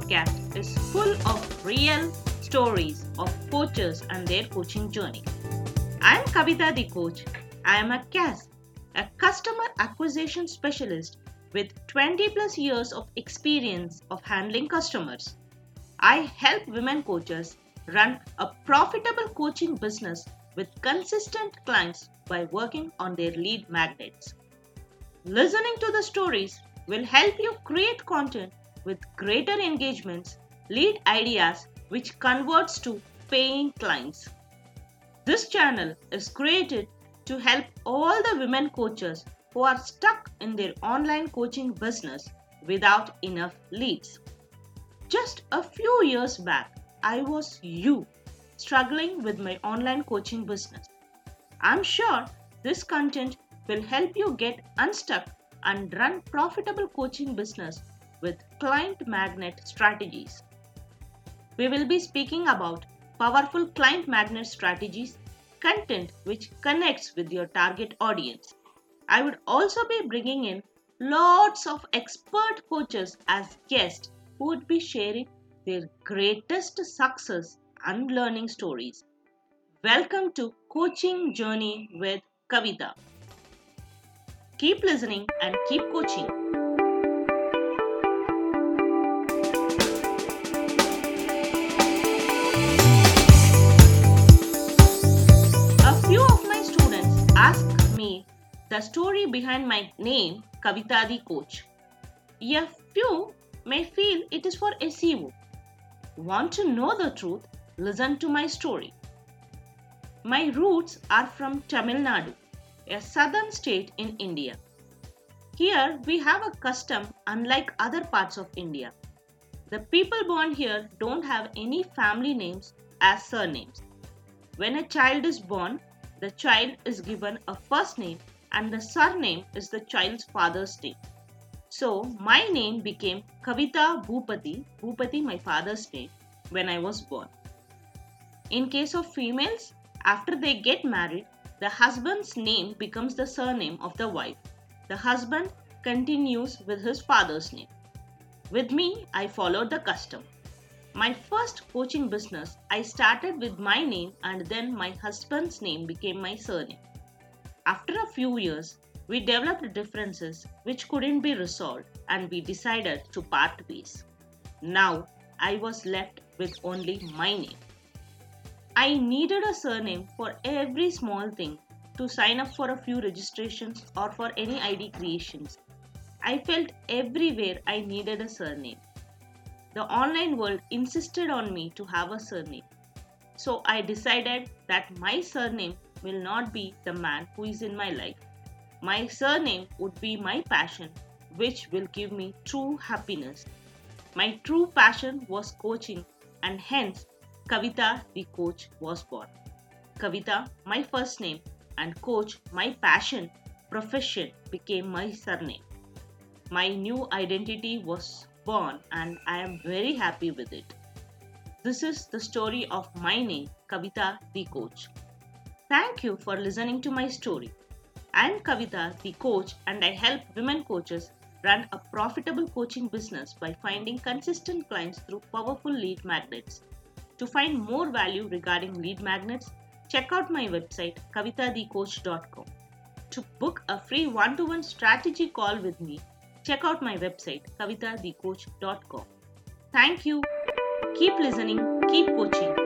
Podcast is full of real stories of coaches and their coaching journey. I am Kavita the coach. I am a CAS, a customer acquisition specialist with 20 plus years of experience of handling customers. I help women coaches run a profitable coaching business with consistent clients by working on their lead magnets. Listening to the stories will help you create content with greater engagements, lead ideas which converts to paying clients. This channel is created to help all the women coaches who are stuck in their online coaching business without enough leads. Just a few years back, I was you struggling with my online coaching business. I'm sure this content will help you get unstuck and run profitable coaching business client magnet strategies. We will be speaking about powerful client magnet strategies, content which connects with your target audience. I would also be bringing in lots of expert coaches as guests who would be sharing their greatest success and learning stories. Welcome to Coaching Journey with Kavita. Keep listening and keep coaching. The story behind my name, Kavita the Coach. A few may feel it is for SEO. Want to know the truth? Listen to my story. My roots are from Tamil Nadu, a southern state in India. Here we have a custom unlike other parts of India. The people born here don't have any family names as surnames. When a child is born, the child is given a first name and the surname is the child's father's name. So my name became Kavita Bhupati, Bhupati my father's name, when I was born. In case of females, after they get married, the husband's name becomes the surname of the wife. The husband continues with his father's name. With me, I followed the custom. My first coaching business, I started with my name and then my husband's name became my surname. After a few years, we developed differences which couldn't be resolved and we decided to part ways. Now, I was left with only my name. I needed a surname for every small thing to sign up for a few registrations or for any ID creations. I felt everywhere I needed a surname. The online world insisted on me to have a surname. So I decided that my surname will not be the man who is in my life. My surname would be my passion, which will give me true happiness. My true passion was coaching, and hence Kavita the coach was born. Kavita, my first name, and coach, my passion, profession, became my surname. My new identity was born, and I am very happy with it. This is the story of my name, Kavita the coach. Thank you for listening to my story. I am Kavita, the coach, and I help women coaches run a profitable coaching business by finding consistent clients through powerful lead magnets. To find more value regarding lead magnets, check out my website kavitathecoach.com. To book a free one to one strategy call with me, check out my website kavitathecoach.com. Thank you. Keep listening, keep coaching.